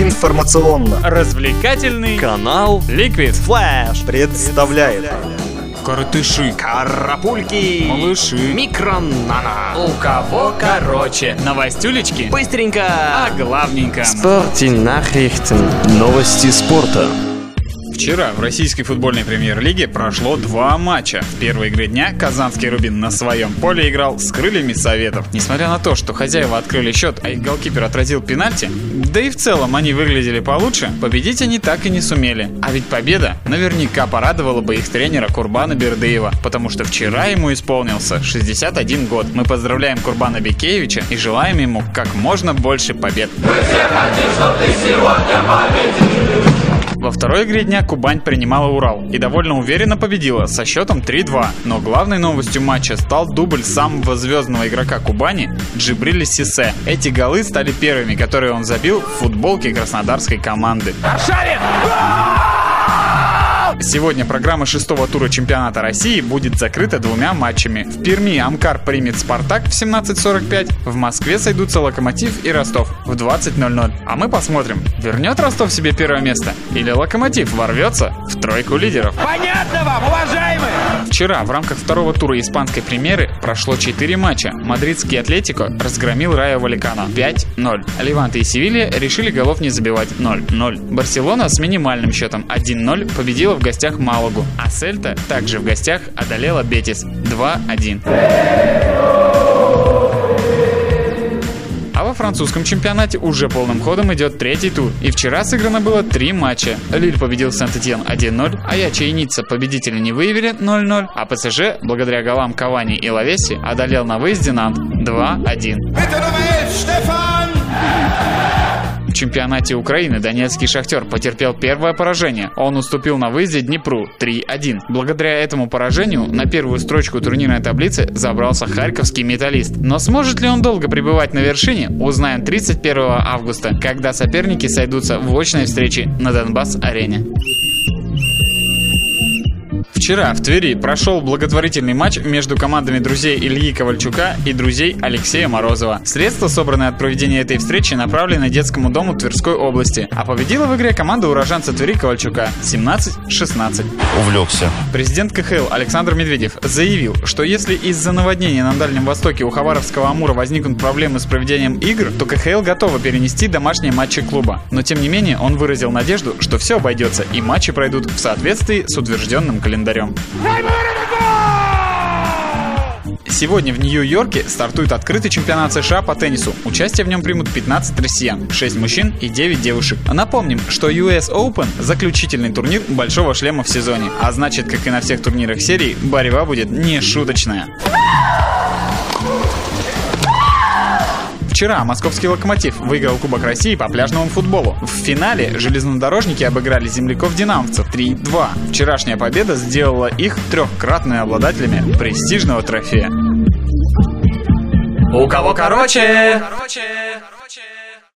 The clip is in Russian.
Информационно. Развлекательный Канал Liquid Флэш представляет. Коротыши. Карапульки. Малыши. Микронана. У кого короче? Новостюлечки? Быстренько. А главненько? Спортинахрихтен Новости спорта Вчера в российской футбольной премьер-лиге прошло два матча. В первой игре дня Казанский Рубин на своем поле играл с крыльями Советов. Несмотря на то, что хозяева открыли счет, а их голкипер отразил пенальти, да и в целом они выглядели получше, победить они так и не сумели. А ведь победа наверняка порадовала бы их тренера Курбана Бердыева, потому что вчера ему исполнился 61 год. Мы поздравляем Курбана Бекеевича и желаем ему как можно больше побед. Второй игре дня Кубань принимала Урал и довольно уверенно победила со счетом 3-2. Но главной новостью матча стал дубль самого звездного игрока Кубани Джибриля Сисе. Эти голы стали первыми, которые он забил в футболке краснодарской команды. Сегодня программа шестого тура чемпионата России будет закрыта двумя матчами. В Перми Амкар примет Спартак в 17.45, в Москве сойдутся Локомотив и Ростов в 20.00. А мы посмотрим, вернет Ростов себе первое место или Локомотив ворвется в тройку лидеров. Понятно вам, уважаемые! Вчера в рамках второго тура испанской премьеры прошло 4 матча. Мадридский Атлетико разгромил Райо Валикано 5-0. Леванте и Севилья решили голов не забивать 0-0. Барселона с минимальным счетом 1-0 победила в гостях Малагу, а Сельта также в гостях одолела Бетис 2-1. А во французском чемпионате уже полным ходом идет третий тур. И вчера сыграно было три матча. Лиль победил Сент-Этьен 1-0, Аячи и Ницца победителя не выявили 0-0, а ПСЖ, благодаря голам Кавани и Лавеси, одолел на выезде Нант 2-1. Чемпионате Украины донецкий «Шахтер» потерпел первое поражение. Он уступил на выезде Днепру 3-1. Благодаря этому поражению на первую строчку турнирной таблицы забрался харьковский металлист. Но сможет ли он долго пребывать на вершине, узнаем 31 августа, когда соперники сойдутся в очной встрече на Донбасс-арене. Вчера в Твери прошел благотворительный матч между командами друзей Ильи Ковальчука и друзей Алексея Морозова. Средства, собранные от проведения этой встречи, направлены детскому дому Тверской области. А победила в игре команда уроженца Твери Ковальчука 17-16. увлекся. Президент КХЛ Александр Медведев заявил, что если из-за наводнения на Дальнем Востоке у Хабаровского Амура возникнут проблемы с проведением игр, то КХЛ готова перенести домашние матчи клуба. Но тем не менее он выразил надежду, что все обойдется и матчи пройдут в соответствии с утвержденным календарем. Сегодня в Нью-Йорке стартует открытый чемпионат США по теннису. Участие в нем примут 15 россиян, 6 мужчин и 9 девушек. Напомним, что US Open – заключительный турнир большого шлема в сезоне. А значит, как и на всех турнирах серии, борьба будет не шуточная. Вчера московский «Локомотив» выиграл Кубок России по пляжному футболу. В финале железнодорожники обыграли земляков-динамовцев 3-2. Вчерашняя победа сделала их трехкратными обладателями престижного трофея. У кого короче? Короче.